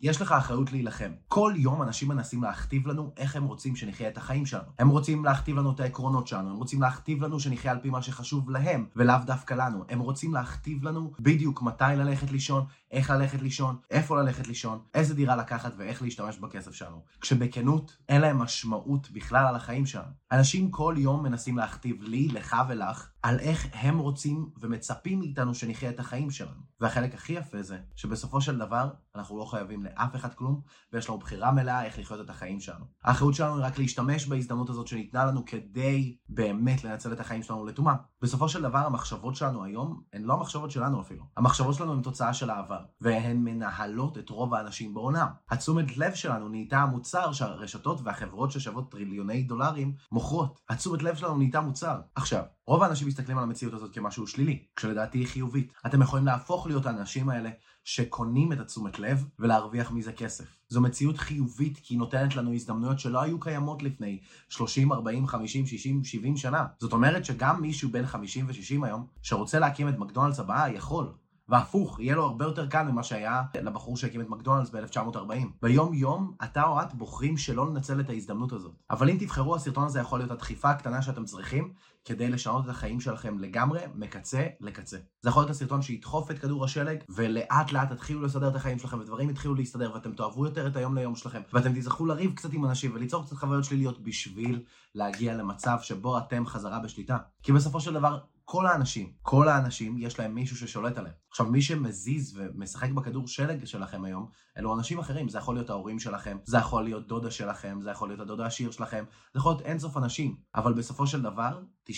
יש לך אחריות להילחם. כל יום אנשים מנסים להכתיב לנו איך הם רוצים שנחיה את החיים שלנו. הם רוצים להכתיב לנו את העקרונות שלנו, הם רוצים להכתיב לנו שנחיה על פי מה שחשוב להם, ולאו דווקא לנו. הם רוצים להכתיב לנו בדיוק מתי ללכת לישון, איך ללכת לישון, איפה ללכת לישון, איזה דירה לקחת ואיך להשתמש בכסף שלנו. כשבכנות, אין להם משמעות בכלל על החיים שלנו. אנשים כל יום מנסים להכתיב לי, לך ולך, על איך הם רוצים ומצפים מאיתנו שנחיה את החיים שלנו. והחלק הכי יפה זה, שבסופו של דבר, אנחנו לא חייבים לאף אחד כלום, ויש לנו בחירה מלאה איך לחיות את החיים שלנו. האחריות שלנו היא רק להשתמש בהזדמנות הזאת שניתנה לנו כדי באמת לנצל את החיים שלנו לטומאה. בסופו של דבר, המחשבות שלנו היום, הן לא המחשבות שלנו אפילו. המחשבות שלנו הן תוצאה של העבר, והן מנהלות את רוב האנשים בעולם. התשומת לב שלנו נהייתה המוצר שהרשתות והחברות ששוות טריליוני דולרים מוכרות. התשומת לב שלנו נהייתה מוצר. עכשיו, רוב האנשים מסתכלים על המציאות הזאת כמשהו שלילי, כשלדעתי היא חיובית. אתם יכולים להפוך להיות האנשים האלה שקונים את התשומת לב ולהרוויח מזה כסף. זו מציאות חיובית כי היא נותנת לנו הזדמנויות שלא היו קיימות לפני 30, 40, 50, 60, 70 שנה. זאת אומרת שגם מישהו בין 50 ו-60 היום, שרוצה להקים את מקדונלדס הבאה, יכול. והפוך, יהיה לו הרבה יותר קל ממה שהיה לבחור שהקים את מקדונלדס ב-1940. ביום יום, אתה או את בוחרים שלא לנצל את ההזדמנות הזאת. אבל אם תבחרו, הסרטון הזה יכול להיות הדחיפה הקטנה שאתם צריכים כדי לשנות את החיים שלכם לגמרי, מקצה לקצה. זה יכול להיות הסרטון שידחוף את כדור השלג, ולאט לאט תתחילו לסדר את החיים שלכם, ודברים יתחילו להסתדר, ואתם תאהבו יותר את היום ליום שלכם, ואתם תזכו לריב קצת עם אנשים, וליצור קצת חוויות שליליות בשביל להגיע למצב שבו אתם חזרה בשליטה. כי בסופו של דבר, כל האנשים, כל האנשים, יש להם מישהו ששולט עליהם. עכשיו, מי שמזיז ומשחק בכדור שלג שלכם היום, אלו אנשים אחרים. זה יכול להיות ההורים שלכם, זה יכול להיות דודה שלכם, זה יכול להיות הדודה העשיר שלכם, זה יכול להיות אינסוף אנשים. אבל בסופו של דבר, 99%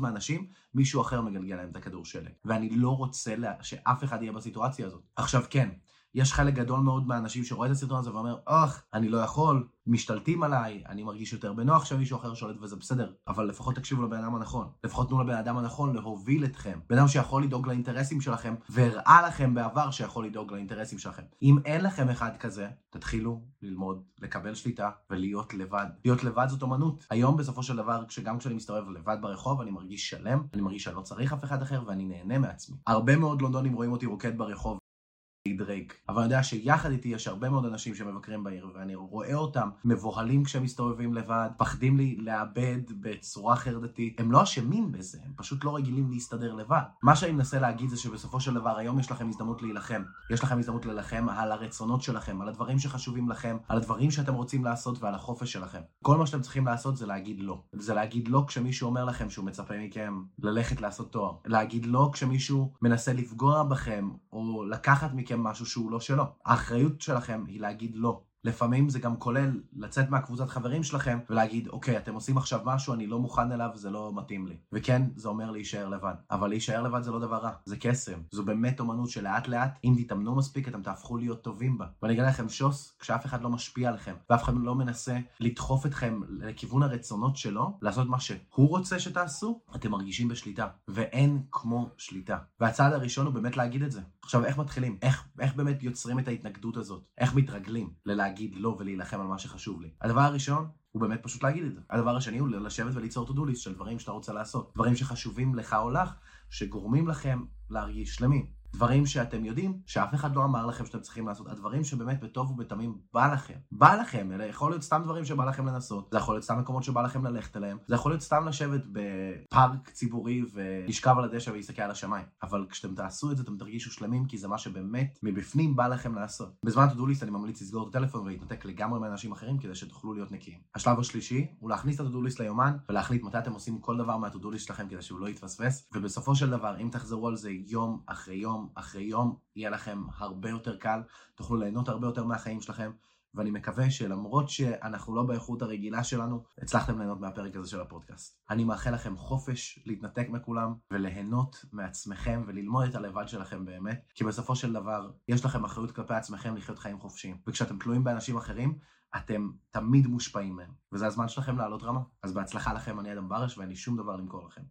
מהאנשים, מישהו אחר מגלגל להם את הכדור שלג. ואני לא רוצה. שאף אחד יהיה בסיטואציה הזאת. עכשיו, כן, יש חלק גדול מאוד מהאנשים שרואה את הסרטון הזה ואומר, אוח, אני לא יכול, משתלטים עליי, אני מרגיש יותר בנוח שמישהו אחר שולט וזה בסדר, אבל לפחות תקשיבו לבן אדם הנכון. לפחות תנו לבן אדם הנכון להוביל אתכם. בן אדם שיכול לדאוג לאינטרסים שלכם, והראה לכם בעבר שיכול לדאוג לאינטרסים שלכם. אם אין לכם אחד כזה, תתחילו ללמוד, לקבל שליטה ולהיות לבד. להיות לבד זאת אומנות. היום בסופו של דבר, שגם כשאני מסתובב לבד ברחוב, אני מרגיש שלם, אני מרגיש שאני לא צריך אף אחד אחר ואני נהנה מעצמי. הרבה מאוד לונדונים רואים אותי רוקד ברחוב דרייק. אבל אני יודע שיחד איתי יש הרבה מאוד אנשים שמבקרים בעיר, ואני רואה אותם מבוהלים כשהם מסתובבים לבד, פחדים לי לאבד בצורה חרדתית. הם לא אשמים בזה, הם פשוט לא רגילים להסתדר לבד. מה שאני מנסה להגיד זה שבסופו של דבר היום יש לכם הזדמנות להילחם. יש לכם הזדמנות להילחם על הרצונות שלכם, על הדברים שחשובים לכם, על הדברים שאתם רוצים לעשות ועל החופש שלכם. כל מה שאתם צריכים לעשות זה להגיד לא. זה להגיד לא כשמישהו אומר לכם שהוא מצפה מכם ללכת לעשות תואר. להגיד לא כשמישהו מנסה לפגוע בכם, או לקחת מכם מכם משהו שהוא לא שלו. האחריות שלכם היא להגיד לא. לפעמים זה גם כולל לצאת מהקבוצת חברים שלכם ולהגיד, אוקיי, אתם עושים עכשיו משהו, אני לא מוכן אליו, זה לא מתאים לי. וכן, זה אומר להישאר לבד. אבל להישאר לבד זה לא דבר רע, זה קסם. זו באמת אומנות שלאט לאט, אם תתאמנו מספיק, אתם תהפכו להיות טובים בה. ואני אגיד לכם שוס, כשאף אחד לא משפיע עליכם, ואף אחד לא מנסה לדחוף אתכם לכיוון הרצונות שלו, לעשות מה שהוא רוצה שתעשו, אתם מרגישים בשליטה. ואין כמו שליטה. והצעד הראשון הוא באמת להגיד את זה. עכשיו, איך מתחילים? איך, איך באמת יוצרים את ההתנגדות הזאת? איך מתרגלים ללהגיד לא ולהילחם על מה שחשוב לי? הדבר הראשון הוא באמת פשוט להגיד את זה. הדבר השני הוא לשבת וליצור to-do list של דברים שאתה רוצה לעשות. דברים שחשובים לך או לך, שגורמים לכם להרגיש שלמים. דברים שאתם יודעים שאף אחד לא אמר לכם שאתם צריכים לעשות, הדברים שבאמת בטוב ובתמים בא לכם. בא לכם, אלה יכול להיות סתם דברים שבא לכם לנסות, זה יכול להיות סתם מקומות שבא לכם ללכת אליהם, זה יכול להיות סתם לשבת בפארק ציבורי ולשכב על הדשא ולהסתכל על השמיים. אבל כשאתם תעשו את זה אתם תרגישו שלמים כי זה מה שבאמת מבפנים בא לכם לעשות. בזמן הטודוליסט אני ממליץ לסגור את הטלפון ולהתנתק לגמרי מאנשים אחרים כדי שתוכלו להיות נקיים. השלב השלישי הוא להכניס את הטודוליסט ליומן ולהחליט מתי אתם עושים כל דבר שלכם כדי שהוא לא יתפספס ובסופו של דבר אם תחזרו על זה יום אחרי יום אחרי יום יהיה לכם הרבה יותר קל, תוכלו ליהנות הרבה יותר מהחיים שלכם, ואני מקווה שלמרות שאנחנו לא באיכות הרגילה שלנו, הצלחתם ליהנות מהפרק הזה של הפודקאסט. אני מאחל לכם חופש להתנתק מכולם וליהנות מעצמכם וללמוד את הלבד שלכם באמת, כי בסופו של דבר יש לכם אחריות כלפי עצמכם לחיות חיים חופשיים, וכשאתם תלויים באנשים אחרים, אתם תמיד מושפעים מהם, וזה הזמן שלכם לעלות רמה. אז בהצלחה לכם, אני אדם ברש ואין לי שום דבר למכור לכם.